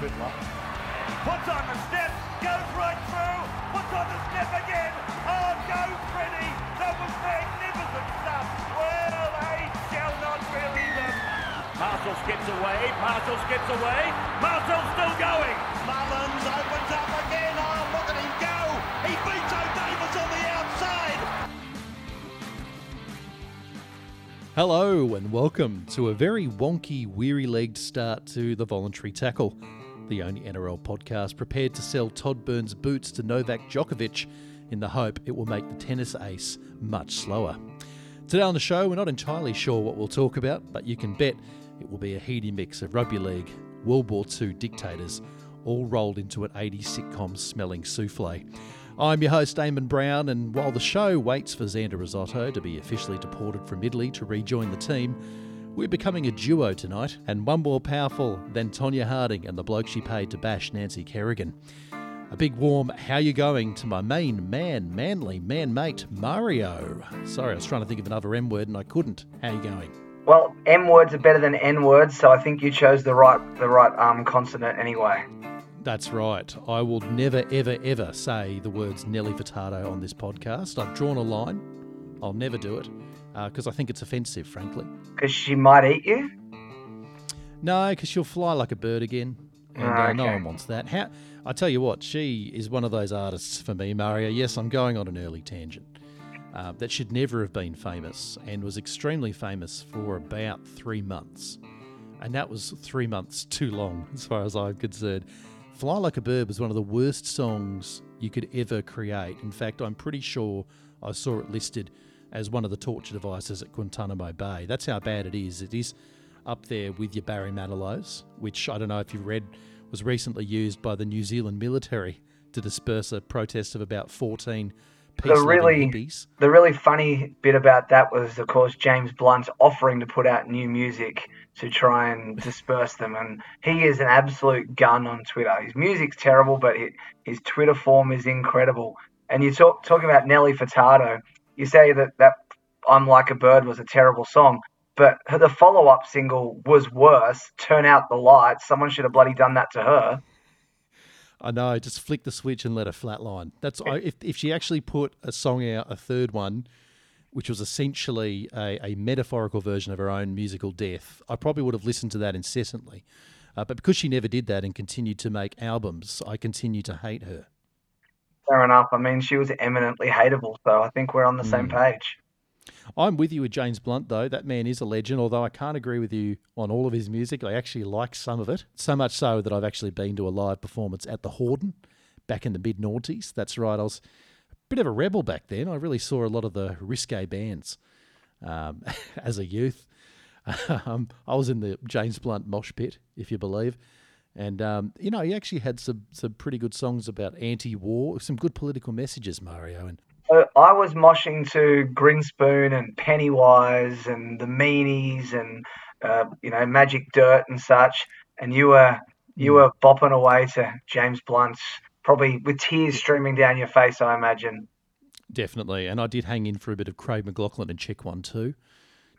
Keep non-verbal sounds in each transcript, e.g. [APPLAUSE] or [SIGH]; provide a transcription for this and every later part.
Fittler. Puts on the step, goes right through, puts on the step again. Oh, go Freddie! That was magnificent stuff. Well, they shall not believe them. Marshall skips away, Marshall skips away, Marshall's still going. Mullins opens up again. Oh, look at him go. He beats O'Davis on the outside. Hello and welcome to a very wonky, weary legged start to the Voluntary Tackle, the only NRL podcast prepared to sell Todd Burns boots to Novak Djokovic in the hope it will make the tennis ace much slower. Today on the show, we're not entirely sure what we'll talk about, but you can bet it will be a heady mix of rugby league, World War II dictators, all rolled into an 80s sitcom smelling souffle. I'm your host, Aimon Brown, and while the show waits for Xander Risotto to be officially deported from Italy to rejoin the team, we're becoming a duo tonight, and one more powerful than Tonya Harding and the bloke she paid to bash Nancy Kerrigan. A big warm how you going to my main man, manly man mate, Mario. Sorry, I was trying to think of another M word and I couldn't. How you going? Well, M words are better than N words, so I think you chose the right the right um, consonant anyway. That's right. I will never, ever, ever say the words Nelly Furtado on this podcast. I've drawn a line. I'll never do it because I think it's offensive, frankly. Because she might eat you. No, because she'll fly like a bird again, and Ah, uh, no one wants that. How? I tell you what, she is one of those artists for me, Mario. Yes, I'm going on an early tangent. Uh, that should never have been famous, and was extremely famous for about three months, and that was three months [LAUGHS] too long, as far as I'm concerned. Fly Like a Bird was one of the worst songs you could ever create. In fact, I'm pretty sure I saw it listed as one of the torture devices at Guantanamo Bay. That's how bad it is. It is up there with your Barry Manilow's, which I don't know if you've read was recently used by the New Zealand military to disperse a protest of about 14 peace really- hippies. The really funny bit about that was, of course, James Blunt offering to put out new music to try and [LAUGHS] disperse them, and he is an absolute gun on Twitter. His music's terrible, but hi- his Twitter form is incredible. And you talk talking about Nelly Furtado. You say that that "I'm Like a Bird" was a terrible song, but the follow up single was worse. Turn out the lights. Someone should have bloody done that to her. I know, just flick the switch and let her flatline. That's I, if if she actually put a song out, a third one, which was essentially a, a metaphorical version of her own musical death, I probably would have listened to that incessantly. Uh, but because she never did that and continued to make albums, I continue to hate her. Fair enough. I mean, she was eminently hateable, so I think we're on the same page. I'm with you with James Blunt, though. That man is a legend, although I can't agree with you on all of his music. I actually like some of it. So much so that I've actually been to a live performance at the Hordern back in the mid noughties. That's right. I was a bit of a rebel back then. I really saw a lot of the risque bands um, [LAUGHS] as a youth. [LAUGHS] Um, I was in the James Blunt mosh pit, if you believe. And, um, you know, he actually had some, some pretty good songs about anti war, some good political messages, Mario. And So I was moshing to Grinspoon and Pennywise and the Meanies and uh, you know Magic Dirt and such, and you were you were bopping away to James Blunt's, probably with tears streaming down your face, I imagine. Definitely. And I did hang in for a bit of Craig McLachlan and check one too,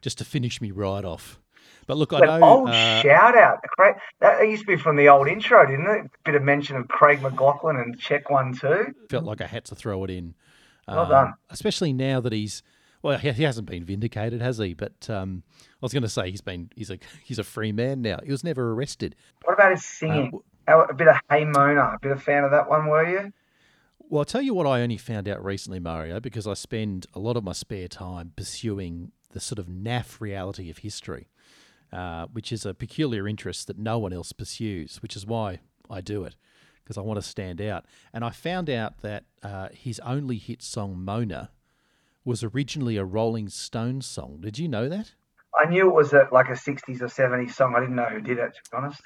just to finish me right off. But look, I know. old uh, shout out, Craig. That used to be from the old intro, didn't it? Bit of mention of Craig McLachlan and check one too. felt like I had to throw it in. Well Um, done. Especially now that he's. Well, he he hasn't been vindicated, has he? But um, I was going to say he's been he's a he's a free man now. He was never arrested. What about his singing? How- a bit of Hey Mona. A bit of fan of that one, were you? Well, I'll tell you what I only found out recently, Mario, because I spend a lot of my spare time pursuing the sort of naff reality of history, uh, which is a peculiar interest that no one else pursues, which is why I do it, because I want to stand out. And I found out that uh, his only hit song, Mona, was originally a Rolling Stones song. Did you know that? I knew it was a, like a 60s or 70s song. I didn't know who did it, to be honest.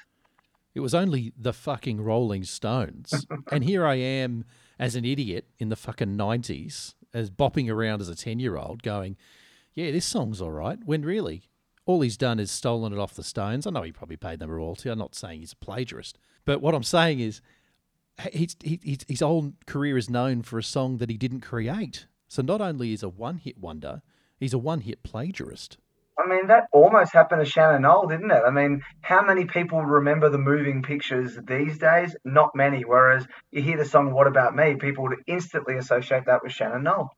It was only the fucking Rolling Stones. [LAUGHS] and here I am as an idiot in the fucking 90s, as bopping around as a 10 year old, going, yeah, this song's all right. When really, all he's done is stolen it off the Stones. I know he probably paid them a royalty. I'm not saying he's a plagiarist. But what I'm saying is, his, his, his whole career is known for a song that he didn't create. So not only is a one hit wonder, he's a one hit plagiarist. I mean, that almost happened to Shannon Noll, didn't it? I mean, how many people remember the moving pictures these days? Not many. Whereas you hear the song "What About Me," people would instantly associate that with Shannon Noll.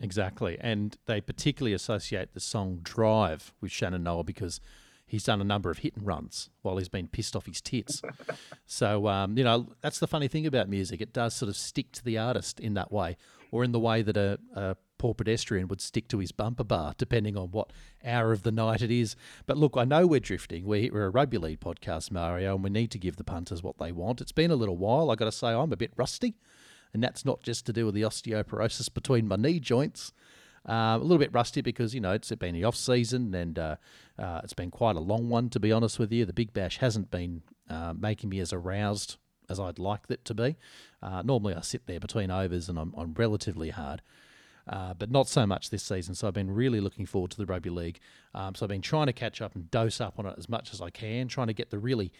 Exactly, and they particularly associate the song "Drive" with Shannon Noll because he's done a number of hit and runs while he's been pissed off his tits. [LAUGHS] so um, you know that's the funny thing about music; it does sort of stick to the artist in that way, or in the way that a, a poor pedestrian would stick to his bumper bar, depending on what hour of the night it is. But look, I know we're drifting. We're, we're a rugby league podcast, Mario, and we need to give the punters what they want. It's been a little while. i got to say, I'm a bit rusty, and that's not just to do with the osteoporosis between my knee joints. Uh, a little bit rusty because you know it's been the off season and uh, uh, it's been quite a long one to be honest with you. The Big Bash hasn't been uh, making me as aroused as I'd like it to be. Uh, normally I sit there between overs and I'm, I'm relatively hard uh, but not so much this season. So I've been really looking forward to the rugby league. Um, so I've been trying to catch up and dose up on it as much as I can, trying to get the really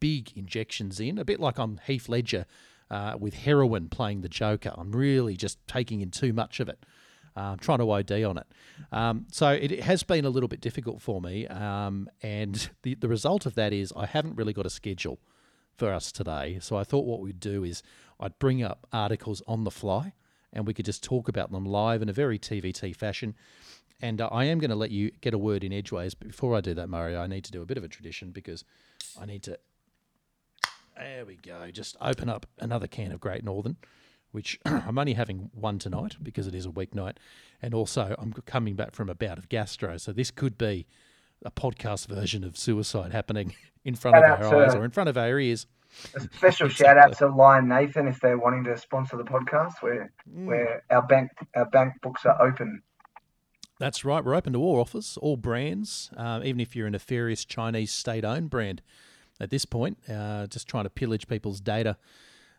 big injections in, a bit like I'm Heath Ledger uh, with heroin playing the Joker. I'm really just taking in too much of it. Uh, trying to OD on it. Um, so it, it, has been a little bit difficult for me. Um, and [LAUGHS] the, the result of that is I haven't really got a schedule for us today. So I thought what we'd do is I'd bring up articles on the fly and we could just talk about them live in a very TVT fashion. And uh, I am going to let you get a word in edgeways. But before I do that, Mario, I need to do a bit of a tradition because I need to. There we go. Just open up another can of Great Northern, which [CLEARS THROAT] I'm only having one tonight because it is a weeknight. And also, I'm coming back from a bout of gastro. So this could be a podcast version of suicide happening [LAUGHS] in front of our eyes or in front of our ears. A special exactly. shout out to Lion Nathan if they're wanting to sponsor the podcast, where mm. where our bank our bank books are open. That's right. We're open to all offers, all brands, uh, even if you're a nefarious Chinese state-owned brand. At this point, uh, just trying to pillage people's data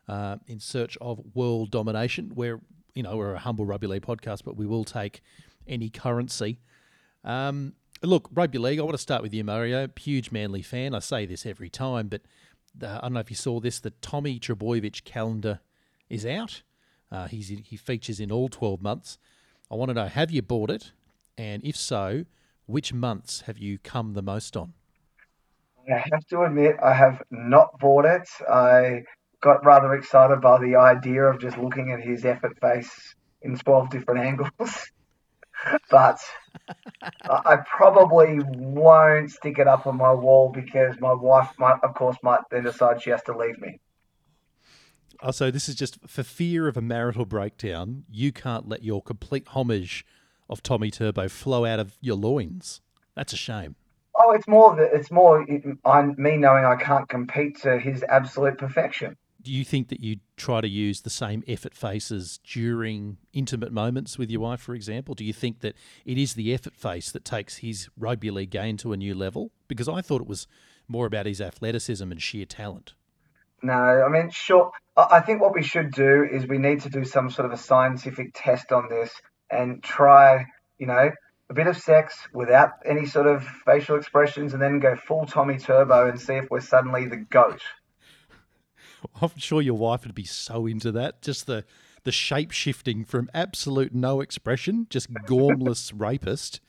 uh, in search of world domination. We're you know we're a humble rugby league podcast, but we will take any currency. Um, look, rugby league. I want to start with you, Mario. Huge Manly fan. I say this every time, but uh, I don't know if you saw this, the Tommy Trbojevic calendar is out. Uh, he's, he features in all 12 months. I want to know have you bought it? And if so, which months have you come the most on? I have to admit, I have not bought it. I got rather excited by the idea of just looking at his effort face in 12 different [LAUGHS] angles. but I probably won't stick it up on my wall because my wife might, of course, might then decide she has to leave me. Oh, so this is just for fear of a marital breakdown. You can't let your complete homage of Tommy Turbo flow out of your loins. That's a shame. Oh, it's more that it's more I'm me knowing I can't compete to his absolute perfection do you think that you try to use the same effort faces during intimate moments with your wife, for example? Do you think that it is the effort face that takes his rugby league game to a new level? Because I thought it was more about his athleticism and sheer talent. No, I mean, sure. I think what we should do is we need to do some sort of a scientific test on this and try, you know, a bit of sex without any sort of facial expressions and then go full Tommy Turbo and see if we're suddenly the goat. I'm sure your wife would be so into that. Just the the shape shifting from absolute no expression, just gormless [LAUGHS] rapist,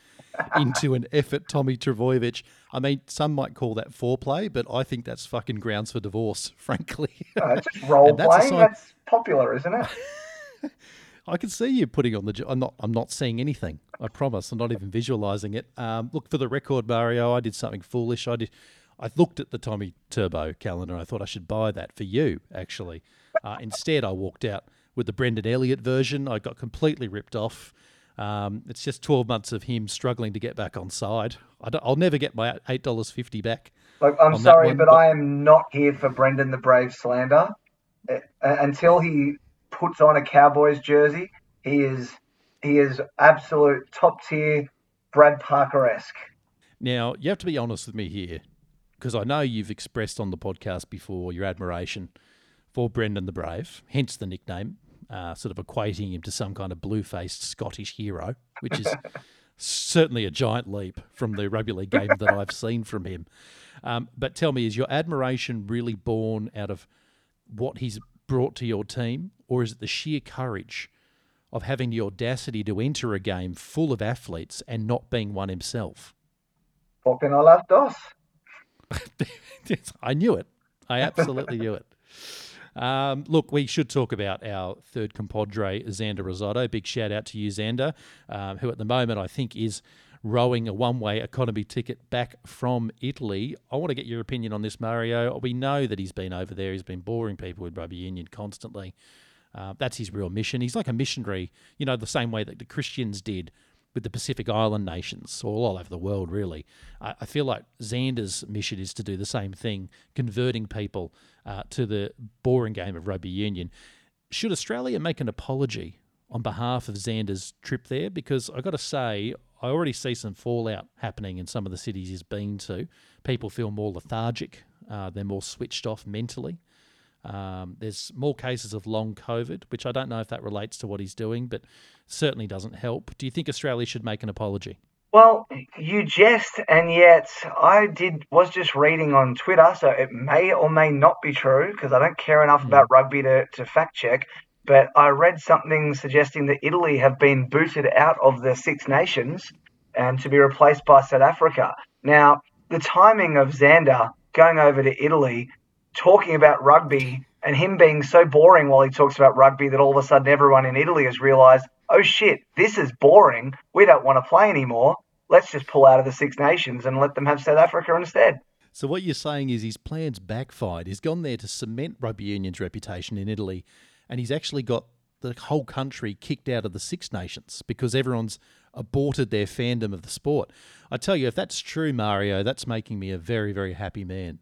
into an effort Tommy Trbojevic. I mean, some might call that foreplay, but I think that's fucking grounds for divorce, [LAUGHS] frankly. Uh, just role playing. That's, that's popular, isn't it? [LAUGHS] I can see you putting on the. I'm not. I'm not seeing anything. I promise. I'm not even visualizing it. Um, look for the record, Mario. I did something foolish. I did. I looked at the Tommy Turbo calendar I thought I should buy that for you, actually. Uh, instead, I walked out with the Brendan Elliott version. I got completely ripped off. Um, it's just 12 months of him struggling to get back on side. I will never get my $8.50 back. Look, I'm sorry, one, but, but, I am not here for Brendan the Brave slander. Uh, until he puts on a Cowboys jersey, he is he is absolute top tier Brad Parker esque. Now, you have to be honest with me here because I know you've expressed on the podcast before your admiration for Brendan the Brave, hence the nickname, uh, sort of equating him to some kind of blue faced Scottish hero, which is [LAUGHS] certainly a giant leap from the rugby league game that I've [LAUGHS] seen from him. Um, but tell me, is your admiration really born out of what he's brought to your team, or is it the sheer courage of having the audacity to enter a game full of athletes and not being one himself. No las dos. I knew it. I absolutely knew it. Um, look, we should talk about our third compadre, Xander Rosado. Big shout out to you, Xander, um, who at the moment I think is rowing a one way economy ticket back from Italy. I want to get your opinion on this, Mario. We know that he's been over there, he's been boring people with rugby union constantly. Uh, that's his real mission. He's like a missionary, you know, the same way that the Christians did with the Pacific Island nations, all, all over the world, really. I, I, feel like Xander's mission is to do the same thing, converting people uh, to the boring game of rugby union. Should Australia make an apology on behalf of Xander's trip there? Because I've got to say, I already see some fallout happening in some of the cities he's been to. People feel more lethargic, uh, they're more switched off mentally. Um, there's more cases of long COVID, which I don't know if that relates to what he's doing, but certainly doesn't help. Do you think Australia should make an apology? Well, you jest, and yet I did was just reading on Twitter, so it may or may not be true because I don't care enough mm. about rugby to, to fact check. But I read something suggesting that Italy have been booted out of the Six Nations and to be replaced by South Africa. Now, the timing of Xander going over to Italy talking about rugby and him being so boring while he talks about rugby that all of a sudden everyone in Italy has realized, oh shit, this is boring. We don't want to play anymore. Let's just pull out of the Six Nations and let them have South Africa instead. So what you're saying is his plans backfired. He's gone there to cement rugby union's reputation in Italy, and he's actually got the whole country kicked out of the Six Nations because everyone's aborted their fandom of the sport. I tell you, if that's true, Mario, that's making me a very, very happy man.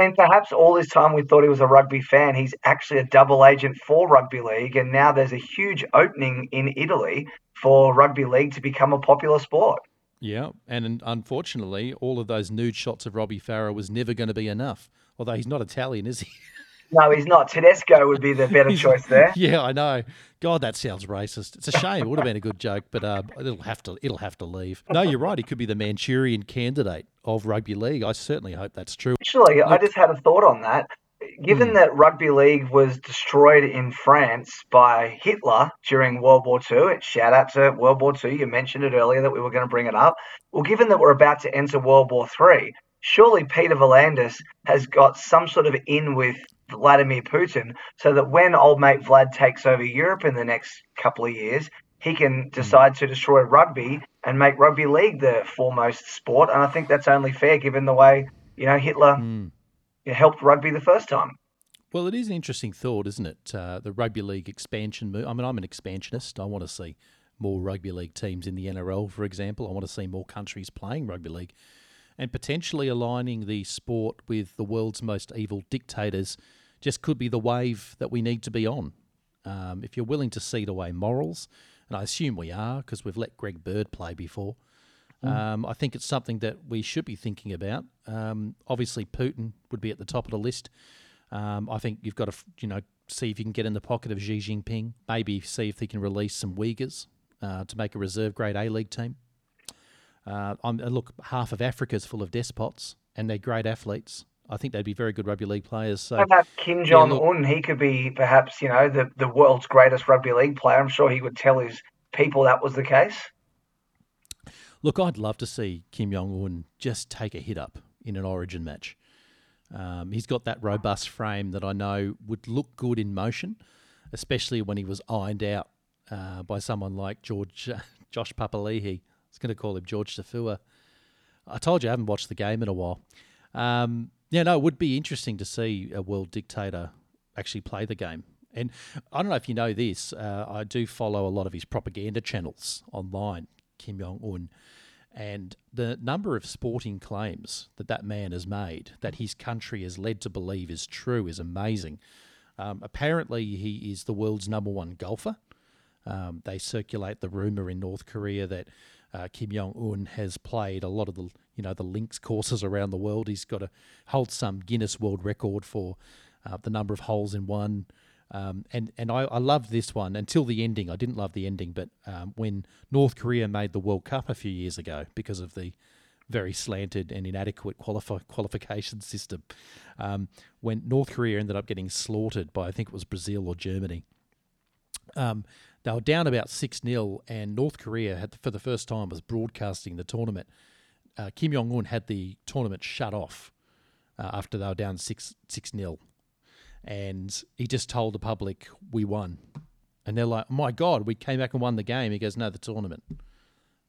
And perhaps all this time we thought he was a rugby fan. He's actually a double agent for rugby league, and now there's a huge opening in Italy for rugby league to become a popular sport. Yeah, and unfortunately, all of those nude shots of Robbie Farah was never going to be enough. Although he's not Italian, is he? [LAUGHS] No, he's not. Tedesco would be the better choice there. [LAUGHS] Yeah, I know. God, that sounds racist. It's a shame. It would have been a good joke, but uh, it'll have to it'll have to leave. No, you're right. He could be the Manchurian candidate of rugby league. I certainly hope that's true. Actually, Look, I just had a thought on that. Given hmm. that rugby league was destroyed in France by Hitler during World War II, shout out to World War II. You mentioned it earlier that we were going to bring it up. Well, given that we're about to enter World War III, surely Peter V'landys has got some sort of in with Vladimir Putin so that when old mate Vlad takes over Europe in the next couple of years, he can hmm. decide to destroy rugby and make rugby league the foremost sport. And I think that's only fair given the way, you know, Hitler mm. helped rugby the first time. Well, it is an interesting thought, isn't it? Uh, the rugby league expansion move. I mean, I'm an expansionist. I want to see more rugby league teams in the NRL, for example. I want to see more countries playing rugby league and potentially aligning the sport with the world's most evil dictators just could be the wave that we need to be on. Um, if you're willing to cede away morals, and I assume we are because we've let Greg Bird play before, mm. um, I think it's something that we should be thinking about. Um, obviously, Putin would be at the top of the list. Um, I think you've got to, you know, see if you can get in the pocket of Xi Jinping. Maybe see if he can release some Uyghurs uh, to make a reserve grade A League team. Uh, look, half of Africa's full of despots, and they're great athletes. I think they'd be very good rugby league players. So, about Kim Jong Un? He could be perhaps, you know, the, the world's greatest rugby league player. I'm sure he would tell his people that was the case. Look, I'd love to see Kim Jong Un just take a hit up in an Origin match. Um, he's got that robust frame that I know would look good in motion, especially when he was ironed out uh, by someone like George uh, [LAUGHS] Josh Papali'i. I was going to call him George Taufua. I told you I haven't watched the game in a while. Um, yeah, no, it would be interesting to see a world dictator actually play the game. And I don't know if you know this, uh, I do follow a lot of his propaganda channels online, Kim Jong un. And the number of sporting claims that that man has made, that his country is led to believe is true, is amazing. Um, apparently, he is the world's number one golfer. Um, they circulate the rumor in North Korea that uh, Kim Jong Un has played a lot of the you know the links courses around the world. He's got to hold some Guinness World Record for uh, the number of holes in one. Um, and and I, I love this one until the ending. I didn't love the ending, but um, when North Korea made the World Cup a few years ago because of the very slanted and inadequate qualify, qualification system, um, when North Korea ended up getting slaughtered by I think it was Brazil or Germany. Um, They were down about 6 0, and North Korea, had for the first time, was broadcasting the tournament. Uh, Kim Jong un had the tournament shut off uh, after they were down 6 6 0. And he just told the public, We won. And they're like, oh My God, we came back and won the game. He goes, No, the tournament.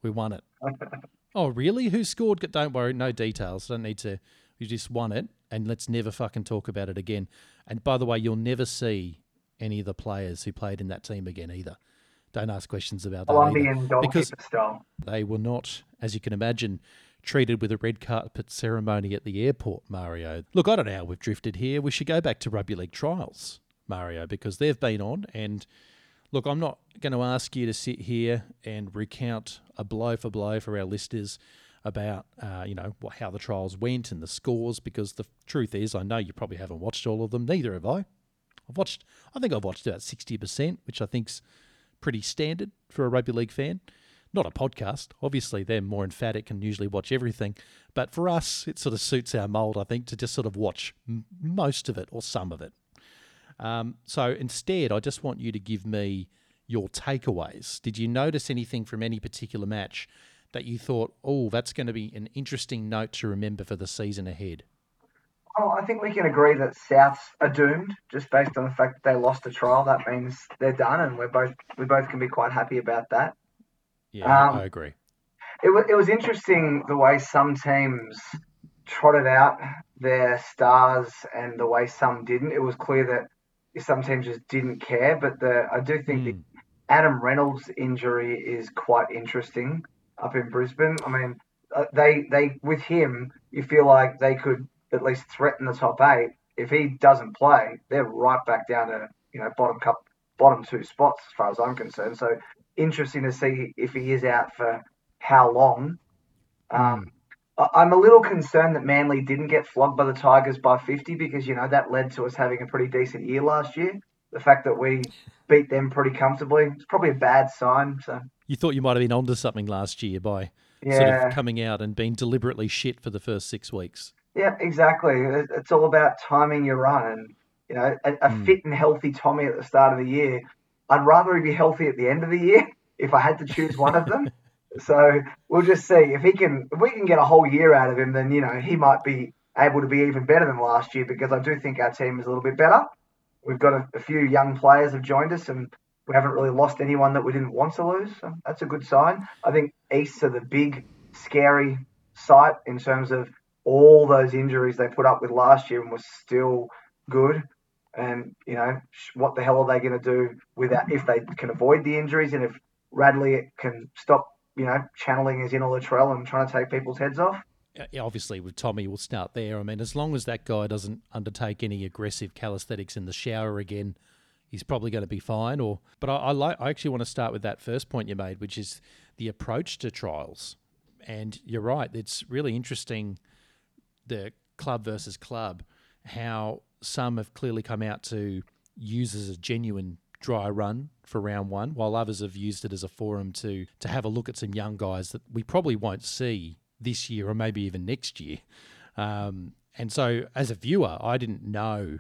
We won it. [LAUGHS] oh, really? Who scored? Don't worry, no details. Don't need to. You just won it, and let's never fucking talk about it again. And by the way, you'll never see any of the players who played in that team again either. Don't ask questions about that Colombian because style. they were not, as you can imagine, treated with a red carpet ceremony at the airport, Mario. Look, I don't know how we've drifted here. We should go back to rugby league trials, Mario, because they've been on. And look, I'm not going to ask you to sit here and recount a blow for blow for our listeners about uh, you know how the trials went and the scores because the truth is I know you probably haven't watched all of them neither have I I've watched, I think I've watched about 60%, which I think's pretty standard for a rugby league fan. Not a podcast. Obviously, they're more emphatic and usually watch everything. But for us, it sort of suits our mold, I think, to just sort of watch m- most of it or some of it. Um, so instead, I just want you to give me your takeaways. Did you notice anything from any particular match that you thought, oh, that's going to be an interesting note to remember for the season ahead? Oh, I think we can agree that Souths are doomed just based on the fact that they lost a trial. That means they're done, and we're both we both can be quite happy about that. Yeah, um, I agree. It was it was interesting the way some teams trotted out their stars and the way some didn't. It was clear that some teams just didn't care. But the I do think mm. the hmm. Adam Reynolds injury is quite interesting up in Brisbane. I mean, uh, they they with him, you feel like they could at least threaten the top eight. If he doesn't play, they're right back down to you know bottom cup, bottom two spots as far as I'm concerned. So interesting to see if he is out for how long. Um, I'm a little concerned that Manly didn't get flogged by the Tigers by 50 because you know that led to us having a pretty decent year last year. The fact that we beat them pretty comfortably it's probably a bad sign. So you thought you might have been onto something last year by yeah. sort of coming out and being deliberately shit for the first six weeks. Yeah, exactly. It's all about timing your run. And, you know, a, a mm. fit and healthy Tommy at the start of the year, I'd rather he be healthy at the end of the year [LAUGHS] if I had to choose one of them. so we'll just see if he can, if we can get a whole year out of him, then, you know, he might be able to be even better than last year because I do think our team is a little bit better. We've got a, a few young players have joined us and we haven't really lost anyone that we didn't want to lose. So that's a good sign. I think East are the big, scary site in terms of all those injuries they put up with last year and were still good. And you know what the hell are they going to do without if they can avoid the injuries and if Radley can stop you know channeling his inner Latrell and trying to take people's heads off. Yeah, obviously, with Tommy, we'll start there. I mean, as long as that guy doesn't undertake any aggressive calisthenics in the shower again, he's probably going to be fine. Or, but I, I like. I actually want to start with that first point you made, which is the approach to trials. And you're right; it's really interesting the club versus club, how some have clearly come out to use as a genuine dry run for round one, while others have used it as a forum to to have a look at some young guys that we probably won't see this year or maybe even next year. Um, and so, as a viewer, I didn't know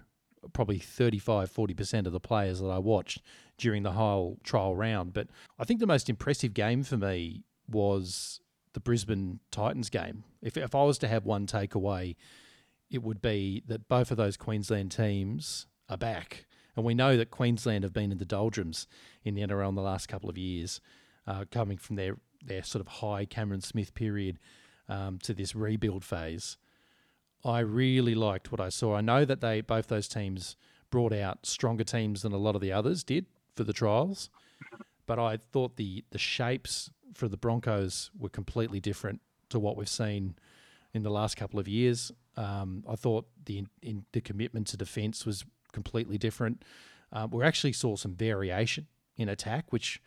probably 35 40% of the players that I watched during the whole trial round. But I think the most impressive game for me was the Brisbane Titans game. If, if I was to have one takeaway, it would be that both of those Queensland teams are back. And we know that Queensland have been in the doldrums in the NRL in the last couple of years, uh, coming from their, their sort of high Cameron Smith period um, to this rebuild phase. I really liked what I saw. I know that they both those teams brought out stronger teams than a lot of the others did for the trials, but I thought the the shapes for the Broncos were completely different to what we've seen in the last couple of years. Um, I thought the in, the commitment to defence was completely different. Um, we actually saw some variation in attack, which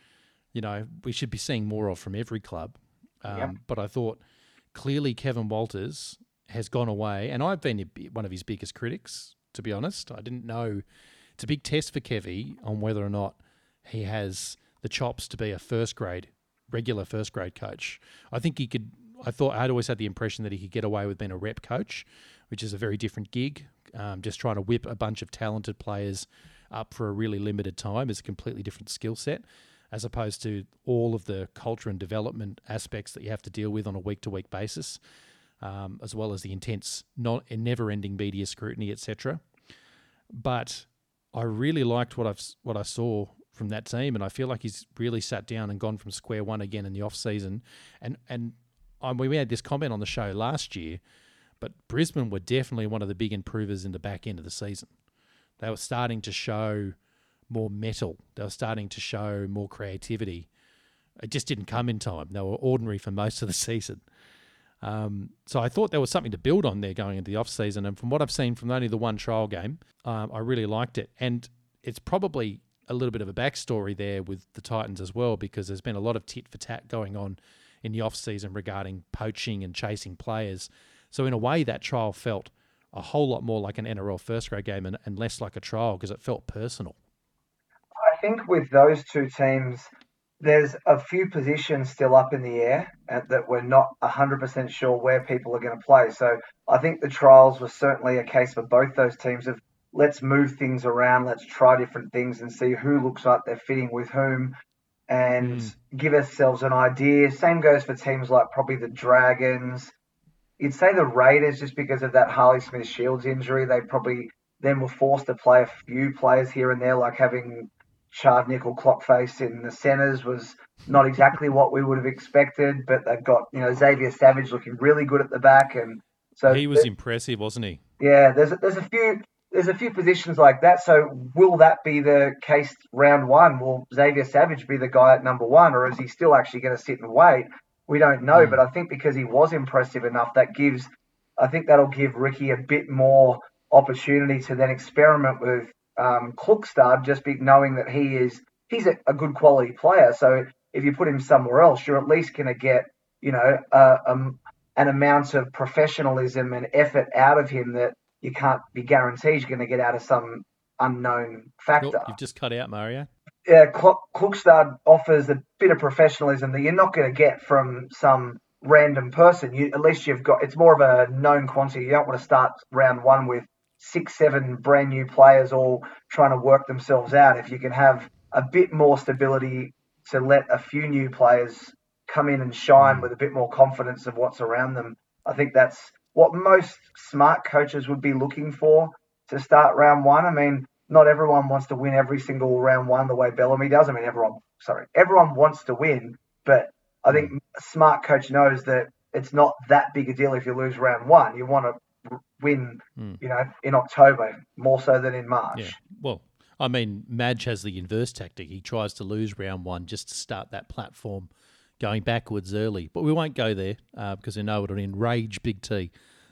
you know we should be seeing more of from every club. Um, yep. But I thought clearly Kevin Walters has gone away, and I've been one of his biggest critics. To be honest, I didn't know it's a big test for Kevy on whether or not he has the chops to be a first grade regular first grade coach. I think he could. I thought I'd always had the impression that he could get away with being a rep coach, which is a very different gig. Um, just trying to whip a bunch of talented players up for a really limited time is a completely different skill set. as opposed to all of the culture and development aspects that you have to deal with on a week to week basis, um, as well as the intense, not never ending media scrutiny, etc. But I really liked what I've what I saw from that team, and I feel like he's really sat down and gone from square one again in the off season. And and we had this comment on the show last year, but Brisbane were definitely one of the big improvers in the back end of the season. They were starting to show more metal. They were starting to show more creativity. It just didn't come in time. They were ordinary for most of the [LAUGHS] season. Um, so I thought there was something to build on there going into the off season. And from what I've seen from only the one trial game, um, I really liked it. And it's probably a little bit of a backstory there with the Titans as well, because there's been a lot of tit for tat going on in the off season regarding poaching and chasing players. So in a way, that trial felt a whole lot more like an NRL first grade game and, and less like a trial because it felt personal. I think with those two teams, there's a few positions still up in the air uh, that we're not 100% sure where people are going to play. So I think the trials were certainly a case for both those teams of let's move things around, let's try different things and see who looks like they're fitting with whom and mm. give ourselves an idea. Same goes for teams like probably the Dragons. You'd say the Raiders, just because of that Harley Smith Shields injury, they probably then were forced to play a few players here and there, like having Charnze Nicoll-Klokstad in the centres was not exactly what we would have expected, but they've got you know Xavier Savage looking really good at the back, and so he was impressive, wasn't he? Yeah, there's a, there's a few there's a few positions like that. So will that be the case round one? Will Xavier Savage be the guy at number one, or is he still actually going to sit and wait? We don't know, mm. but I think because he was impressive enough, that gives I think that'll give Ricky a bit more opportunity to then experiment with um, Klokstad just be knowing that he is he's a, a, good quality player. So if you put him somewhere else, you're at least going to get you know uh, um, an amount of professionalism and effort out of him that you can't be guaranteed you're going to get out of some unknown factor. you've just cut out Mario. Yeah, Klokstad offers a bit of professionalism that you're not going to get from some random person. You at least you've got it's more of a known quantity. You don't want to start round one with six, seven brand new players all trying to work themselves out. If you can have a bit more stability to let a few new players come in and shine mm. with a bit more confidence of what's around them, I think that's what most smart coaches would be looking for to start round one. I mean, not everyone wants to win every single round one the way Bellamy does. I mean, everyone, sorry, everyone wants to win, but I think a smart coach knows that it's not that big a deal if you lose round one. You want to win, mm. you know, in October more so than in March. Yeah. Well, I mean, Madge has the inverse tactic. He tries to lose round one just to start that platform going backwards early. But we won't go there uh, because we know it'll enrage Big T.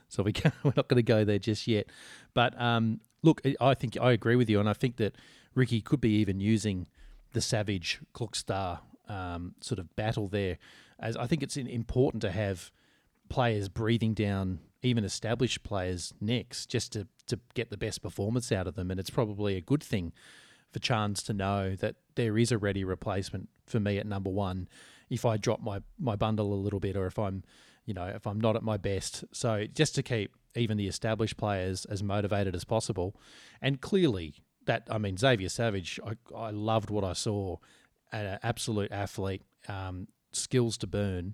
So we [LAUGHS] we're not going to go there just yet. But um, look, I think I agree with you, and I think that Ricky could be even using the Savage Klokstad um, sort of battle there. As I think it's important to have players breathing down even established players' necks just to, to get the best performance out of them. And it's probably a good thing for Chance to know that there is a ready replacement for me at number one if I drop my, my bundle a little bit or if I'm, you know, if I'm not at my best. So just to keep even the established players as motivated as possible. And clearly that, I mean, Xavier Savage, I, I loved what I saw. An absolute athlete, um, skills to burn,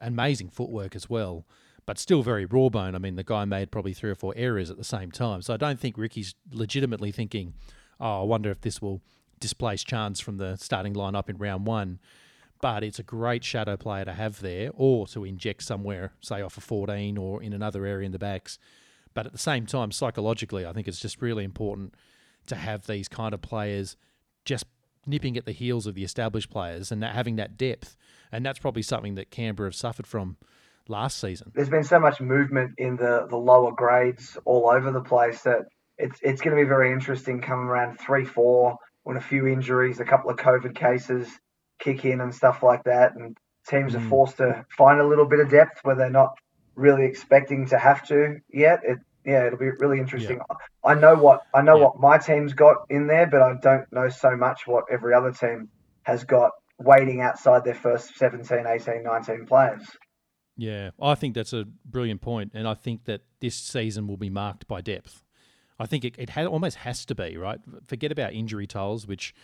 amazing footwork as well but still very raw bone. I mean, the guy made probably three or four errors at the same time. So I don't think Ricky's legitimately thinking, oh, I wonder if this will displace Chance from the starting lineup in round one. But it's a great shadow player to have there or to inject somewhere, say off a 14 or in another area in the backs. But at the same time, psychologically, I think it's just really important to have these kind of players just nipping at the heels of the established players and having that depth. And that's probably something that Canberra have suffered from last season. There's been so much movement in the, the lower grades all over the place that it's it's going to be very interesting coming around three, four, when a few injuries, a couple of COVID cases kick in and stuff like that, and teams mm. are forced to find a little bit of depth where they're not really expecting to have to yet. It yeah, it'll be really interesting. Yeah. I know what I know yeah. what my team's got in there, but I don't know so much what every other team has got waiting outside their first 17, 18, 19 players. Yeah, I think that's a brilliant point, and I think that this season will be marked by depth. I think it, it had, almost has to be right. Forget about injury tolls, which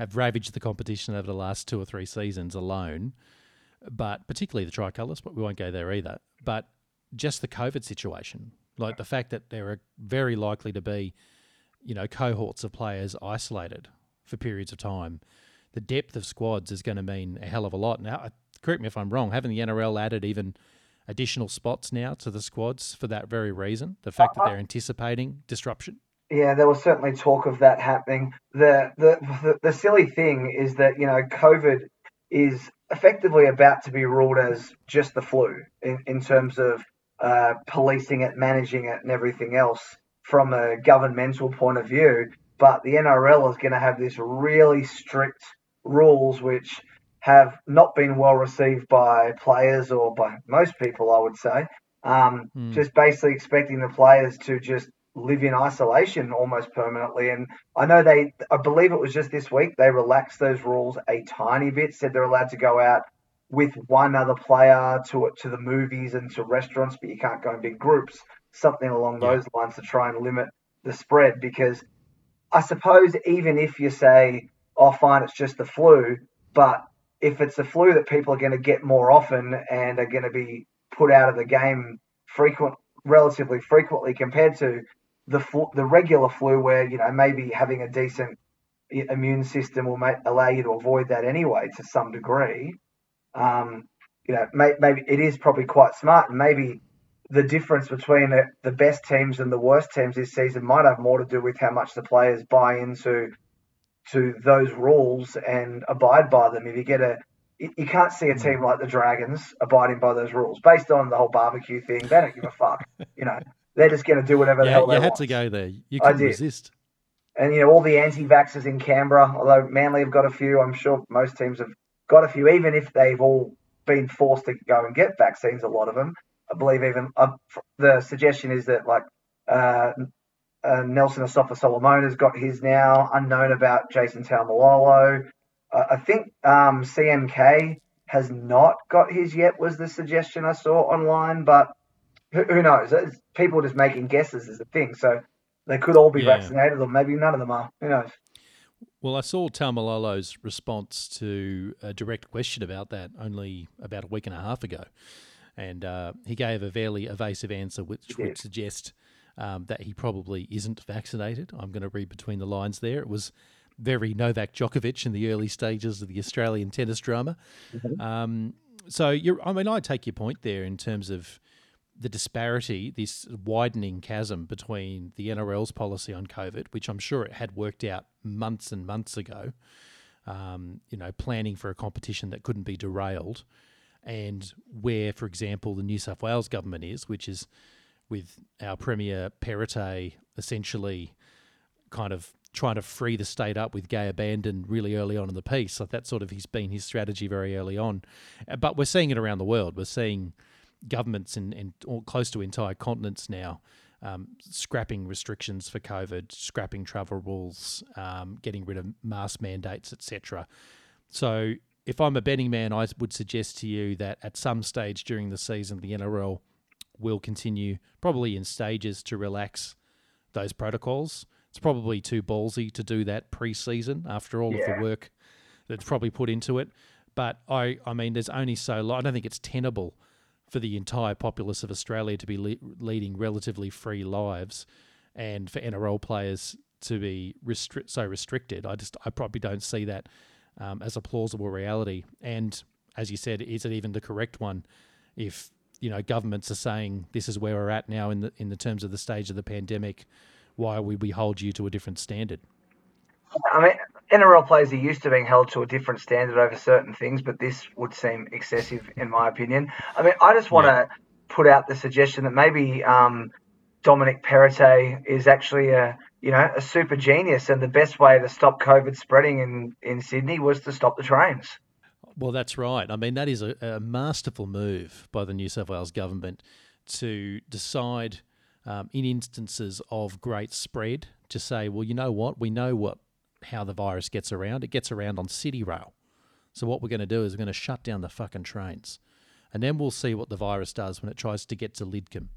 have ravaged the competition over the last two or three seasons alone, but particularly the tricolours, but we won't go there either. But just the COVID situation, like the fact that there are very likely to be, you know, cohorts of players isolated for periods of time. The depth of squads is going to mean a hell of a lot. Now, correct me if I'm wrong, haven't the NRL added even additional spots now to the squads for that very reason? The fact that uh, uh, they're anticipating disruption? Yeah, there was certainly talk of that happening. The, the the the silly thing is that you know COVID is effectively about to be ruled as just the flu in, in terms of uh, policing it, managing it, and everything else from a governmental point of view. But the NRL is going to have this really strict rules which have not been well received by players or by most people, I would say. Um, mm. Just basically expecting the players to just live in isolation almost permanently. And I know they, I believe it was just this week, they relaxed those rules a tiny bit, said they're allowed to go out with one other player to to the movies and to restaurants, but you can't go in big groups, something along yeah. those lines to try and limit the spread. Because I suppose even if you say, oh, fine, it's just the flu, but if it's the flu that people are going to get more often and are going to be put out of the game frequent, relatively frequently compared to the flu, the regular flu, where you know maybe having a decent immune system will make, allow you to avoid that anyway to some degree. Um, you know, may, maybe it is probably quite smart, and maybe the difference between the, the best teams and the worst teams this season might have more to do with how much the players buy into to those rules and abide by them. If you get a you can't see a team mm. like the Dragons abiding by those rules based on the whole barbecue thing. They don't give a fuck. You know, they're just going to do whatever the hell they want. You had to go there. You couldn't resist. And you know all the anti-vaxxers in Canberra. Although Manly have got a few, I'm sure most teams have got a few. Even if they've all been forced to go and get vaccines, a lot of them. I believe even uh, the suggestion is that like uh, uh, Nelson Asofa Solomon has got his now. Unknown about Jason Taumalolo. Uh, I think um, CMK has not got his yet. Was the suggestion I saw online, but who, who knows? It's people just making guesses is the thing. So they could all be yeah. vaccinated, or maybe none of them are. Who knows? Well, I saw Taumalolo's response to a direct question about that only about a week and a half ago. And uh, he gave a fairly evasive answer, which would suggest um, that he probably isn't vaccinated. I'm going to read between the lines there. It was very Novak Djokovic in the early stages of the Australian tennis drama. Mm-hmm. Um, so, I mean, I take your point there in terms of the disparity, this widening chasm between the NRL's policy on COVID, which I'm sure it had worked out months and months ago, um, you know, planning for a competition that couldn't be derailed, and where, for example, the New South Wales government is, which is with our Premier Perrottet essentially kind of trying to free the state up with gay abandon really early on in the piece. So that sort of he's been his strategy very early on. Uh, but we're seeing it around the world. We're seeing governments in, in close to entire continents now um, scrapping restrictions for COVID, scrapping travel rules, um, getting rid of mask mandates, etc. So, if I'm a betting man, I would suggest to you that at some stage during the season, the NRL will continue, probably in stages, to relax those protocols. It's probably too ballsy to do that pre-season after all yeah. of the work that's probably put into it. But I, I mean, there's only so long. I don't think it's tenable for the entire populace of Australia to be le- leading relatively free lives, and for NRL players to be restri- so restricted. I just I probably don't see that um, as a plausible reality. And as you said, is it even the correct one? If you know governments are saying this is where we're at now in the in the terms of the stage of the pandemic, why would we hold you to a different standard? I mean, NRL players are used to being held to a different standard over certain things, but this would seem excessive in my opinion. I mean, I just want to yeah. put out the suggestion that maybe um, Dominic Perrottet is actually a you know a super genius, and the best way to stop COVID spreading in in Sydney was to stop the trains. Well, that's right. I mean, that is a, a masterful move by the New South Wales government to decide um, in instances of great spread to say, well, you know what, we know what how the virus gets around. It gets around on City Rail. So what we're going to do is we're going to shut down the fucking trains. And then we'll see what the virus does when it tries to get to Lidcombe,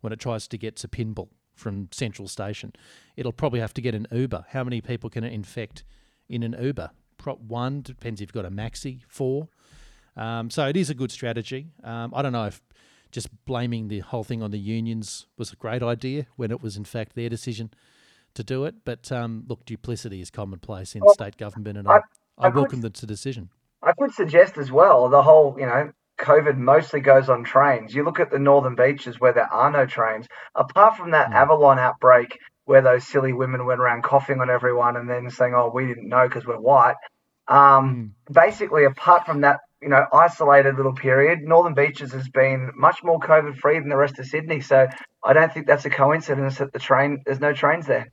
when it tries to get to Pymble from Central Station. It'll probably have to get an Uber. How many people can it infect in an Uber prop one. Depends if you've got a maxi four. Um, so it is a good strategy. Um, I don't know if just blaming the whole thing on the unions was a great idea when it was in fact their decision to do it. But um, look, duplicity is commonplace in Well, state government, and I, I- I, could- welcome the the decision. I could suggest as well the whole, you know, COVID mostly goes on trains. You look at the northern beaches where there are no trains. Apart from that Mm. Avalon outbreak where those silly women went around coughing on everyone and then saying, "Oh, we didn't know because we're white." Um, Basically, apart from that, you know, isolated little period, Northern Beaches has been much more COVID free than the rest of Sydney. So I don't think that's a coincidence that the train there's no trains there.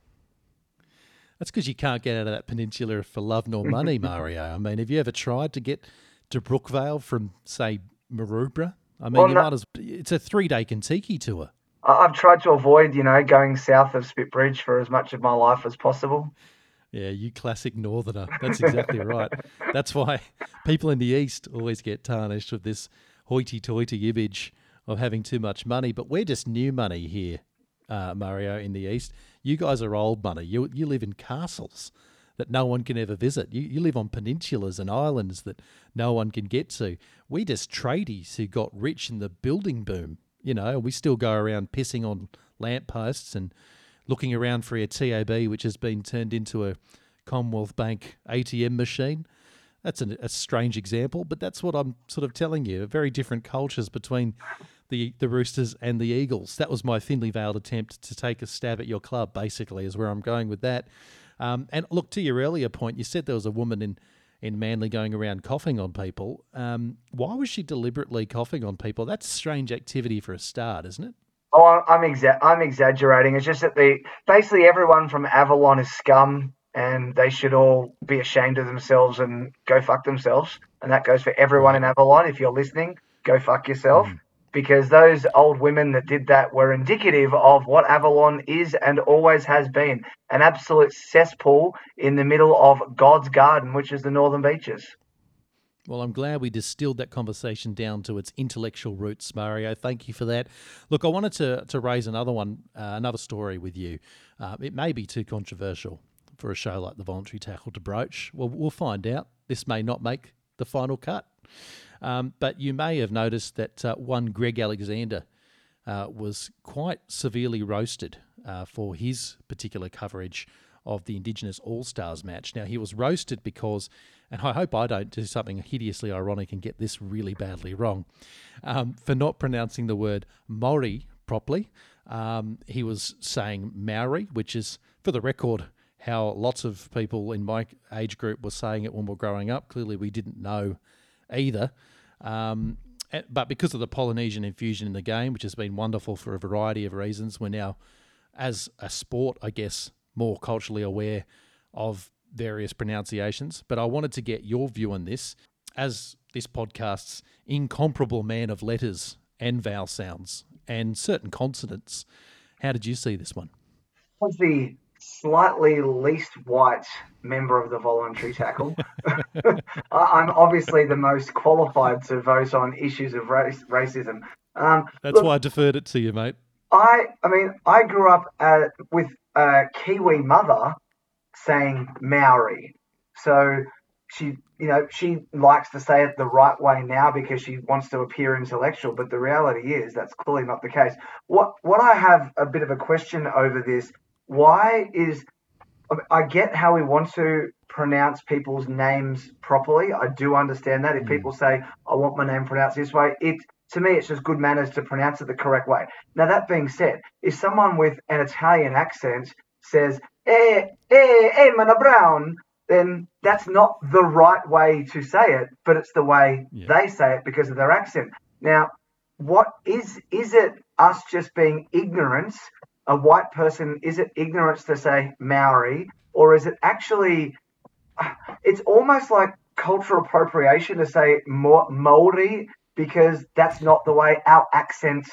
That's because you can't get out of that peninsula for love nor [LAUGHS] money, Mario. I mean, have you ever tried to get to Brookvale from, say, Maroubra? I mean, Well, you no- might as it's a three day Kentucky tour. I've tried to avoid, you know, going south of Spit Bridge for as much of my life as possible. Yeah, you classic northerner. That's exactly right. That's why people in the east always get tarnished with this hoity-toity image of having too much money. But we're just new money here, uh, Mario, in the east. You guys are old money. You you live in castles that no one can ever visit. You you live on peninsulas and islands that no one can get to. We just tradies who got rich in the building boom. You know, we still go around pissing on lampposts and looking around for a TAB, which has been turned into a Commonwealth Bank ATM machine. That's an, a strange example, but that's what I'm sort of telling you. Very different cultures between the the Roosters and the Eagles. That was my thinly veiled attempt to take a stab at your club. Basically, is where I'm going with that. Um, and look to your earlier point. You said there was a woman in in Manly going around coughing on people. Um, why was she deliberately coughing on people? That's strange activity for a start, isn't it? Oh, I'm I'm, exa- I'm exaggerating. It's just that the basically everyone from Avalon is scum, and they should all be ashamed of themselves and go fuck themselves. And that goes for everyone in Avalon. If you're listening, go fuck yourself. Because those old women that did that were indicative of what Avalon is and always has been an absolute cesspool in the middle of God's garden, which is the Northern Beaches. Well, I'm glad we distilled that conversation down to its intellectual roots, Mario. Thank you for that. Look, I wanted to, to raise another one, uh, another story with you. Uh, it may be too controversial for a show like the Voluntary Tackle to broach. Well, we'll find out. This may not make the final cut. Um, but you may have noticed that uh, one Greg Alexander uh, was quite severely roasted uh, for his particular coverage of the Indigenous All Stars match. Now, he was roasted because, and I hope I don't do something hideously ironic and get this really badly wrong, um, for not pronouncing the word Maori properly. Um, he was saying Maori, which is, for the record, how lots of people in my age group were saying it when we were growing up. Clearly, we didn't know either. Um, but because of the Polynesian infusion in the game, which has been wonderful for a variety of reasons, we're now, as a sport, I guess, more culturally aware of various pronunciations. But I wanted to get your view on this as this podcast's incomparable man of letters and vowel sounds and certain consonants. How did you see this one? Slightly least white member of the voluntary tackle. [LAUGHS] [LAUGHS] I'm obviously the most qualified to vote on issues of race, racism. Um, That's look, why I deferred it to you, mate. I, I mean, I grew up uh, with a Kiwi mother saying Maori, so she, you know, she likes to say it the right way now because she wants to appear intellectual. But the reality is that's clearly not the case. What, what I have a bit of a question over this: Why is I get how we want to pronounce people's names properly. I do understand that. If Mm. people say, I want my name pronounced this way, it to me it's just good manners to pronounce it the correct way. Now that being said, if someone with an Italian accent says, eh, eh, eh, mana brown, then that's not the right way to say it, but it's the way Yeah. they say it because of their accent. Now, what is is it us just being ignorance a white person is it ignorance to say Maori or is it actually it's almost like cultural appropriation to say Maori because that's not the way our accent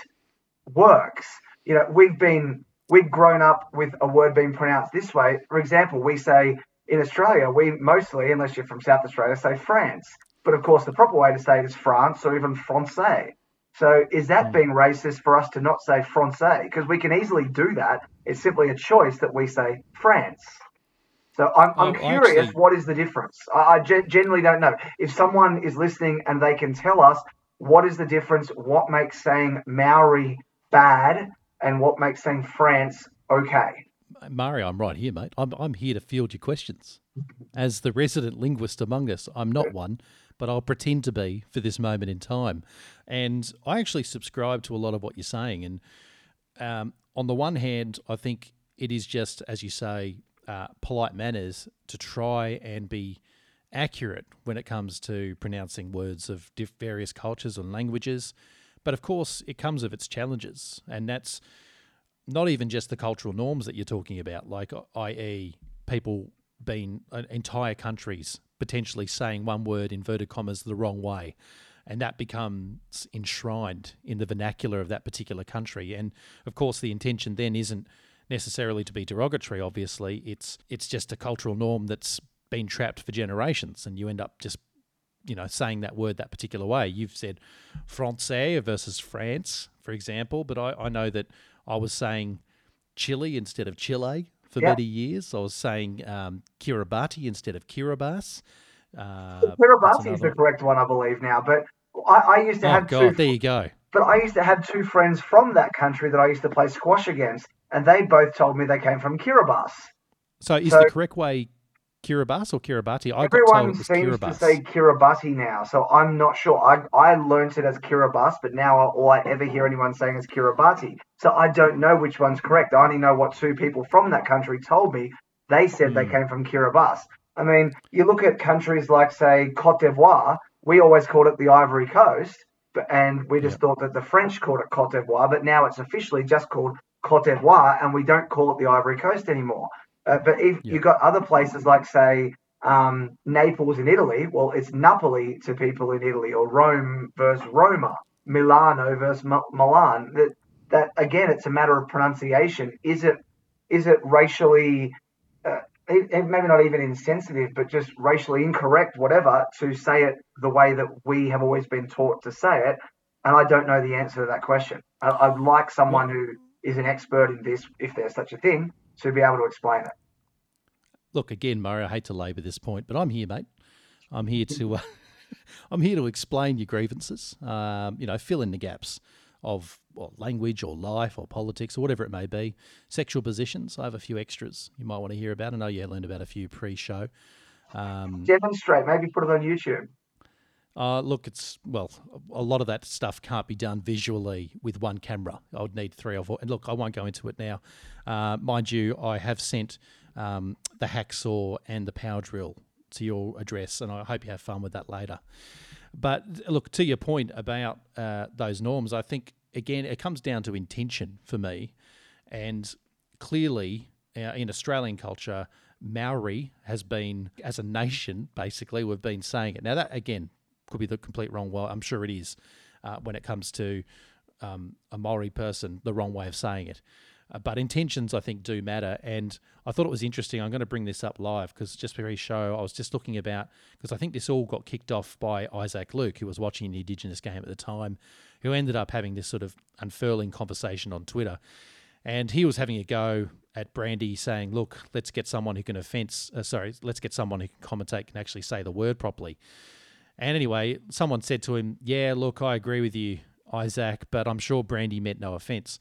works. You know, we've been we've grown up with a word being pronounced this way. For example, we say in Australia, we mostly, unless you're from South Australia, say France. But of course, the proper way to say it is France or even Francais. So is that being racist for us to not say Francais? Because we can easily do that. It's simply a choice that we say France. So I'm, I'm Oh, curious, actually- what is the difference? I, I gen- generally don't know. If someone is listening and they can tell us what is the difference, what makes saying Maori bad, and what makes saying France okay. Mario, I'm right here, mate. I'm, I'm here to field your questions. As the resident linguist among us, I'm not one, but I'll pretend to be for this moment in time. And I actually subscribe to a lot of what you're saying. And um, on the one hand, I think it is just, as you say, uh, polite manners to try and be accurate when it comes to pronouncing words of diff- various cultures and languages. But of course, it comes with its challenges, and that's not even just the cultural norms that you're talking about, like i.e., people being uh, entire countries potentially saying one word inverted commas the wrong way, and that becomes enshrined in the vernacular of that particular country. And of course, the intention then isn't necessarily to be derogatory. Obviously, it's it's just a cultural norm that's been trapped for generations, and you end up just you know, saying that word that particular way. You've said Francais versus France, for example, but I, I know that I was saying Chile instead of Chile for Yeah. many years. I was saying um, Kiribati instead of Kiribati. Uh, Kiribati is the correct one, I believe now. But I, I used to Oh have God, two there you go. But I used to have two friends from that country that I used to play squash against, and they both told me they came from Kiribati. So is So- the correct way Kiribati or Kiribati? I Everyone seems to say Kiribati now, so I'm not sure. I I learnt it as Kiribati, but now all I ever hear anyone saying is Kiribati. So I don't know which one's correct. I only know what two people from that country told me. They said they Hmm. came from Kiribati. I mean, you look at countries like, say, Cote d'Ivoire. We always called it the Ivory Coast, and we just thought that the French called it Cote d'Ivoire, but now it's officially just called Cote d'Ivoire, and we don't call it the Ivory Coast anymore. Uh, but if Yeah. you've got other places like, say, um, Naples in Italy, well, it's Napoli to people in Italy, or Rome versus Roma, Milano versus M- Milan. That, that again, it's a matter of pronunciation. Is it is it racially, uh, it, it maybe not even insensitive, but just racially incorrect, whatever, to say it the way that we have always been taught to say it? And I don't know the answer to that question. I, I'd like someone who is an expert in this, if there's such a thing, to be able to explain it. Look again, Murray. I hate to labour this point, but I'm here, mate. I'm here to, uh, [LAUGHS] I'm here to explain your grievances. Um, you know, fill in the gaps of well, language or life or politics or whatever it may be. Sexual positions. I have a few extras you might want to hear about. I know you learned about a few pre-show. Um, Demonstrate, maybe put it on YouTube. Uh, look, it's well, a lot of that stuff can't be done visually with one camera. I would need three or four. And look, I won't go into it now. Uh, mind you, I have sent um, the hacksaw and the power drill to your address, and I hope you have fun with that later. But look, to your point about uh, those norms, I think again it comes down to intention for me, and clearly uh, in Australian culture, Maori has been as a nation basically we've been saying it. Now that again could be the complete wrong. Well, I'm sure it is uh, when it comes to um, a Maori person, the wrong way of saying it. Uh, but intentions, I think, do matter. And I thought it was interesting. I'm going to bring this up live because just for his show, I was just looking about because I think this all got kicked off by Isaac Luke, who was watching the Indigenous game at the time, who ended up having this sort of unfurling conversation on Twitter. And he was having a go at Brandy, saying, "Look, let's get someone who can offence. Uh, sorry, let's get someone who can commentate, can actually say the word properly." And anyway, someone said to him, Yeah, look, I agree with you, Isaac, but I'm sure Brandy meant no offence.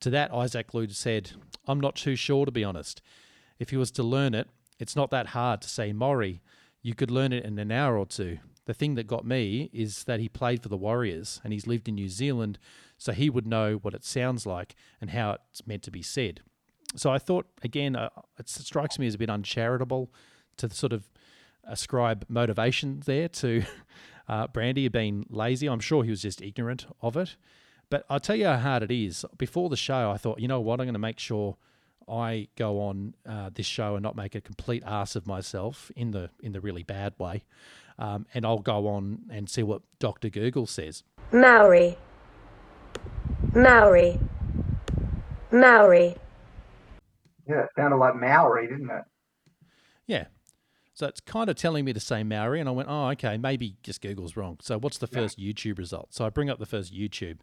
To that, Isaac Luke said, I'm not too sure, to be honest. If he was to learn it, it's not that hard to say Maury. You could learn it in an hour or two. The thing that got me is that he played for the Warriors and he's lived in New Zealand, so he would know what it sounds like and how it's meant to be said. So I thought, again, uh, it strikes me as a bit uncharitable to sort of ascribe motivation there to [LAUGHS] uh, Brandy being lazy. I'm sure he was just ignorant of it. But I'll tell you how hard it is. Before the show, I thought, you know what, I'm going to make sure I go on uh, this show and not make a complete ass of myself in the in the really bad way. Um, and I'll go on and see what Dr. Google says. Maori. Maori. Maori. Yeah, it sounded like Maori, didn't it? Yeah. So it's kind of telling me to say Maori, and I went, oh, okay, maybe just Google's wrong. So what's the first YouTube result? So I bring up the first YouTube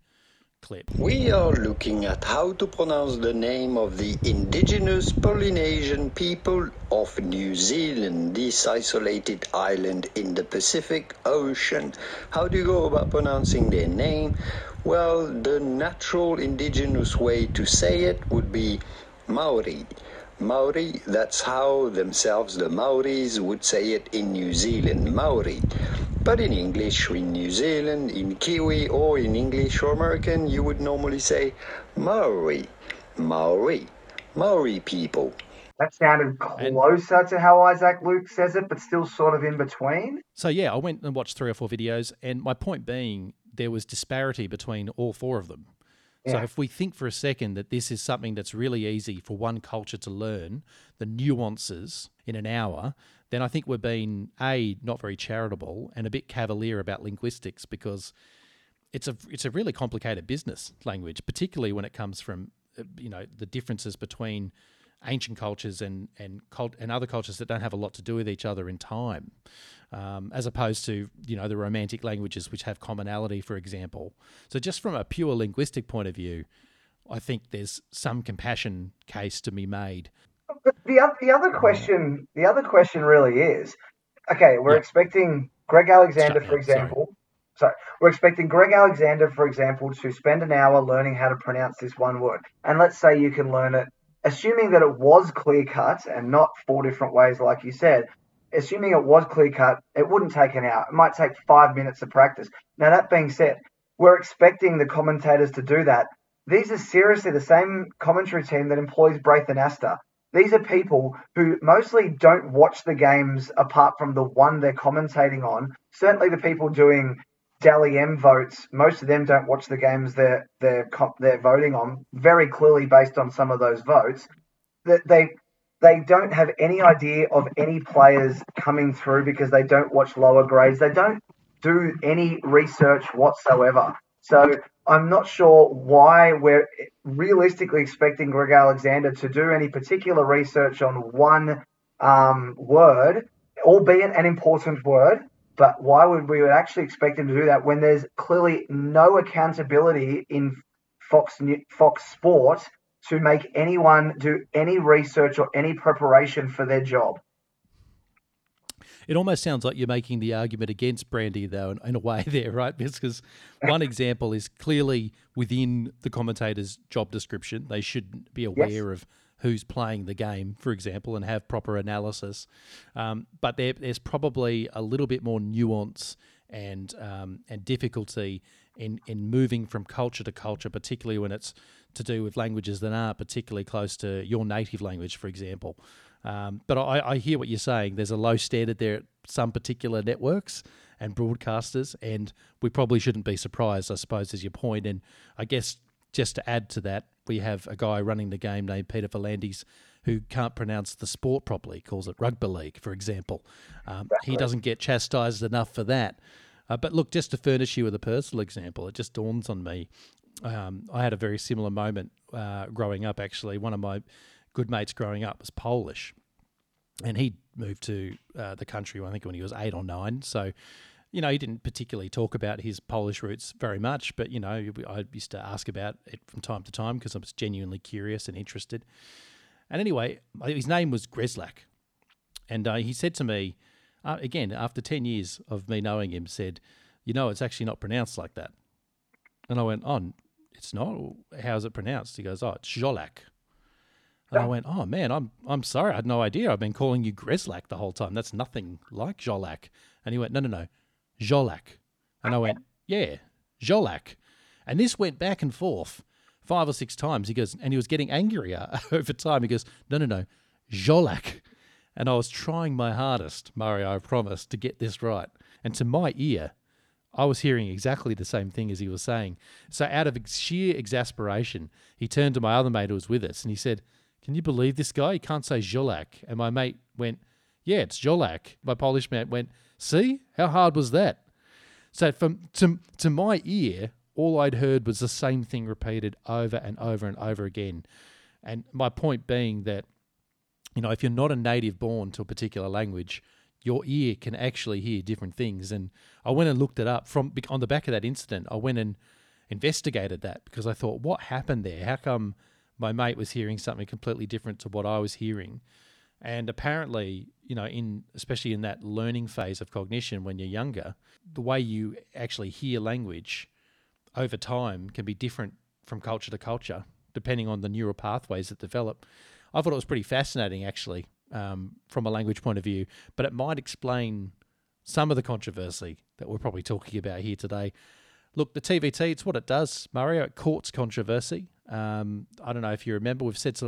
clip. We are looking at how to pronounce the name of the indigenous Polynesian people of New Zealand, this isolated island in the Pacific Ocean. How do you go about pronouncing their name? Well, the natural indigenous way to say it would be Maori. Maori, that's how themselves the Maoris would say it in New Zealand, Maori. But in English, in New Zealand, in Kiwi, or in English or American, you would normally say Maori, Maori, Maori people. That sounded closer to how Isaac Luke says it, but still sort of in between. So yeah, I went and watched three or four videos, and my point being there was disparity between all four of them. So if we think for a second that this is something that's really easy for one culture to learn, the nuances in an hour, then I think we're being a not very charitable and a bit cavalier about linguistics because it's a it's a really complicated business language, particularly when it comes from uh, you know the differences between ancient cultures and and cult and other cultures that don't have a lot to do with each other in time, um, as opposed to you know the romantic languages which have commonality, for example. So just from a pure linguistic point of view, I think there's some compassion case to be made. The other, the other question, the other question really is, okay, we're Yeah. expecting Greg Alexander, for sorry. example. Sorry, we're expecting Greg Alexander, for example, to spend an hour learning how to pronounce this one word. And let's say you can learn it, assuming that it was clear cut and not four different ways, like you said. Assuming it was clear cut, it wouldn't take an hour. It might take five minutes of practice. Now, that being said, we're expecting the commentators to do that. These are seriously the same commentary team that employs Braith Anasta. These are people who mostly don't watch the games apart from the one they're commentating on. Certainly, the people doing Dally M votes, most of them don't watch the games they're they're they're voting on. Very clearly, based on some of those votes, that they they don't have any idea of any players coming through because they don't watch lower grades. They don't do any research whatsoever. So I'm not sure why we're realistically expecting Greg Alexander to do any particular research on one um, word, albeit an important word. But why would we actually expect him to do that when there's clearly no accountability in Fox Fox Sport to make anyone do any research or any preparation for their job? It almost sounds like you're making the argument against Brandy, though, in, in a way [LAUGHS] there, right? Because one example is clearly within the commentator's job description. They should be aware of who's playing the game, for example, and have proper analysis. Um, but there, there's probably a little bit more nuance and um, and difficulty in in moving from culture to culture, particularly when it's to do with languages that aren't particularly close to your native language, for example. Um, but I, I hear what you're saying. There's a low standard there at some particular networks and broadcasters, and we probably shouldn't be surprised, I suppose, is your point. And I guess just to add to that, we have a guy running the game named Peter V'landys who can't pronounce the sport properly, calls it rugby league, for example. Um, he doesn't get chastised enough for that. Uh, but look, just to furnish you with a personal example, it just dawns on me. Um, I had a very similar moment uh, growing up, actually. One of my good mates growing up was Polish, and he moved to uh, the country, I think, when he was eight or nine. So, you know, he didn't particularly talk about his Polish roots very much, but, you know, I used to ask about it from time to time because I was genuinely curious and interested. And anyway, his name was Greslak. And uh, he said to me, uh, again, after 10 years of me knowing him, said, You know, it's actually not pronounced like that. And I went, Oh, it's not? How's it pronounced? He goes, Oh, it's Jolak. And I went, Oh man, I'm I'm sorry, I had no idea. I've been calling you Greslak the whole time. That's nothing like Jolak. And he went, No, no, no, Jolak. And I went, [LAUGHS] Yeah, Jolak. And this went back and forth five or six times. He goes, and he was getting angrier [LAUGHS] over time. He goes, No, no, no, Jolak. And I was trying my hardest, Mario, I promise, to get this right. And to my ear, I was hearing exactly the same thing as he was saying. So, out of sheer exasperation, he turned to my other mate who was with us and he said, Can you believe this guy? He can't say Jolak. And my mate went, Yeah, it's Jolak. My Polish mate went, See? How hard was that? So, from to, to my ear, all I'd heard was the same thing repeated over and over and over again. And my point being that, you know, if you're not a native born to a particular language, your ear can actually hear different things. And I went and looked it up from on the back of that incident. I went and investigated that because I thought, what happened there? How come my mate was hearing something completely different to what I was hearing? And apparently, you know, in especially in that learning phase of cognition when you're younger, the way you actually hear language over time can be different from culture to culture, depending on the neural pathways that develop. I thought it was pretty fascinating, actually, um, from a language point of view, but it might explain some of the controversy that we're probably talking about here today. Look, the TVT, it's what it does, Mario. It courts controversy. Um, I don't know if you remember, we've said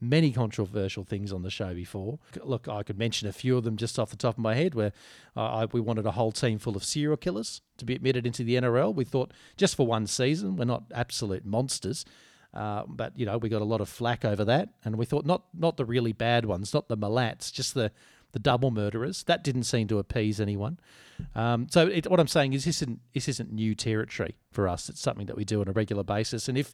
many controversial things on the show before. Look, I could mention a few of them just off the top of my head where uh, I, we wanted a whole team full of serial killers to be admitted into the NRL. We thought just for one season, we're not absolute monsters. Uh, but you know we got a lot of flack over that, and we thought not not the really bad ones, not the Milats, just the the double murderers. That didn't seem to appease anyone. Um, so it, what I'm saying is this isn't this isn't new territory for us. It's something that we do on a regular basis, and if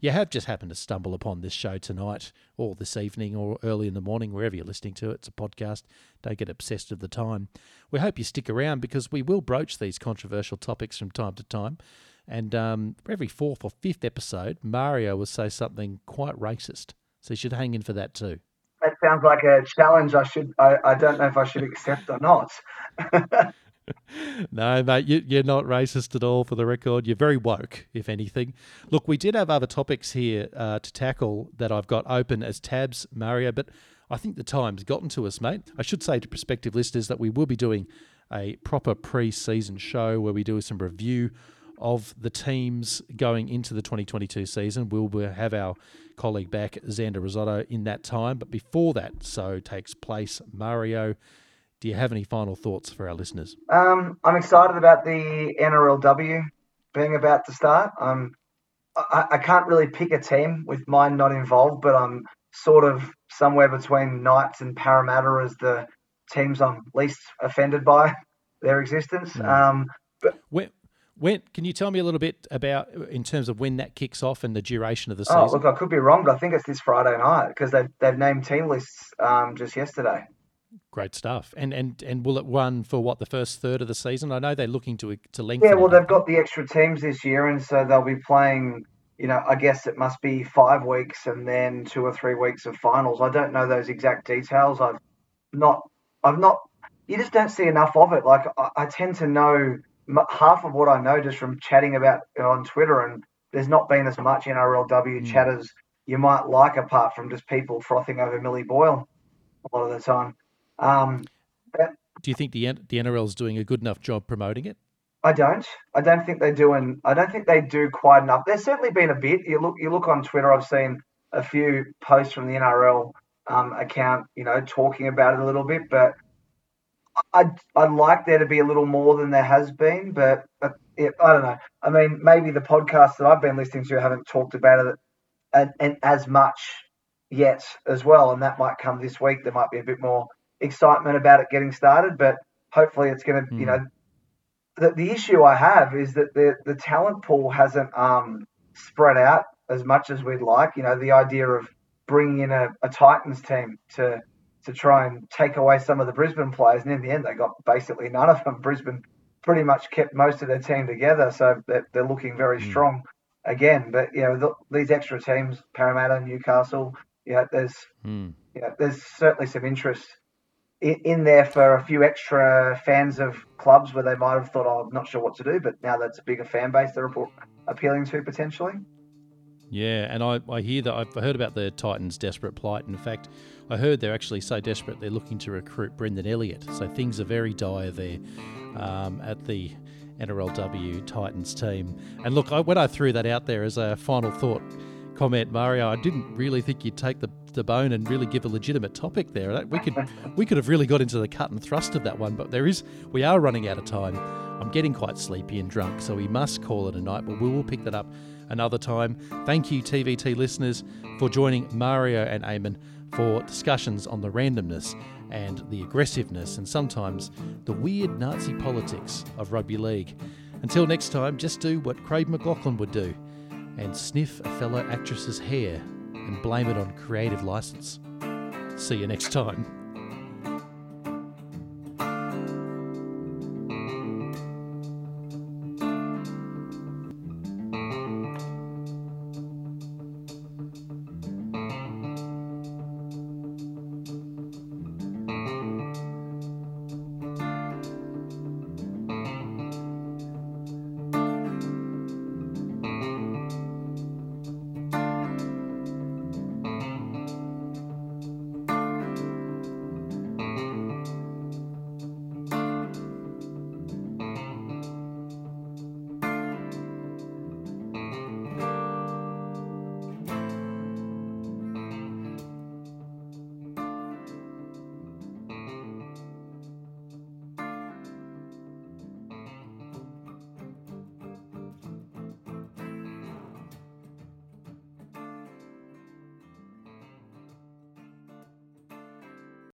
you have just happened to stumble upon this show tonight or this evening or early in the morning, wherever you're listening to it, it's a podcast. Don't get obsessed with the time. We hope you stick around because we will broach these controversial topics from time to time. And um, every fourth or fifth episode, Mario will say something quite racist. So you should hang in for that too. That sounds like a challenge. I should. I, I don't know if I should accept or not. [LAUGHS] [LAUGHS] no, mate, you, are not racist at all. For the record, you're very woke, if anything. Look, we did have other topics here uh, to tackle that I've got open as tabs, Mario, but I think the time's gotten to us, mate. I should say to prospective listeners that we will be doing a proper pre-season show where we do some review of the teams going into the 2022 season. We'll have our colleague back, Xander Risotto, in that time. But before that, so takes place, Mario do you have any final thoughts for our listeners? Um, I'm excited about the NRLW being about to start. Um, I, I can't really pick a team with mine not involved, but I'm sort of somewhere between Knights and Parramatta as the teams I'm least offended by [LAUGHS] their existence. Mm. Um, but when, when can you tell me a little bit about in terms of when that kicks off and the duration of the season? Oh, look, I could be wrong, but I think it's this Friday night because they've they've named team lists um, just yesterday. Great stuff. And and and will it run for what the first third of the season? I know they're looking to to lengthen. Yeah, well, they've got the extra teams this year, and so they'll be playing. You know, I guess it must be five weeks and then two or three weeks of finals. I don't know those exact details. I've not. I've not. You just don't see enough of it. Like I, I tend to know half of what I know just from chatting about you know, on Twitter, and there's not been as much NRLW mm. chat as you might like, apart from just people frothing over Millie Boyle a lot of the time. Um, Do you think the the NRL is doing a good enough job promoting it? I don't. I don't think they're doing. I don't think they do quite enough. There's certainly been a bit. You look. You look on Twitter. I've seen a few posts from the NRL um, account. You know, talking about it a little bit, but I'd, I'd like there to be a little more than there has been, but, but it, I don't know. I mean, maybe the podcasts that I've been listening to haven't talked about it and, and as much yet as well, and that might come this week. There might be a bit more excitement about it getting started, but hopefully it's going to, mm. you hmm. know, the, the issue I have is that the, the talent pool hasn't um, spread out as much as we'd like. You know, the idea of bringing in a, a Titans team to to try and take away some of the Brisbane players, and in the end, they got basically none of them. Brisbane pretty much kept most of their team together, so they're, they're looking very mm. strong again. But you know, the, these extra teams, Parramatta, Newcastle, you know, there's mm. you know, there's certainly some interest in there for a few extra fans of clubs where they might have thought, oh, I'm not sure what to do, but now that's a bigger fan base they're appealing to potentially. Yeah, and I, I hear that I've heard about the Titans' desperate plight. In fact, I heard they're actually so desperate they're looking to recruit Brendan Elliott. So things are very dire there um, at the NRLW Titans team. And look, I, when I threw that out there as a final thought comment, Mario, I didn't really think you'd take the the bone and really give a legitimate topic there. We could we could have really got into the cut and thrust of that one, but there is we are running out of time. I'm getting quite sleepy and drunk, so we must call it a night. But we will pick that up another time. Thank you, TVT listeners, for joining Mario and Aimon for discussions on the randomness and the aggressiveness and sometimes the weird Nazi politics of rugby league. Until next time, just do what Craig McLachlan would do and sniff a fellow actress's hair and blame it on creative license. See you next time.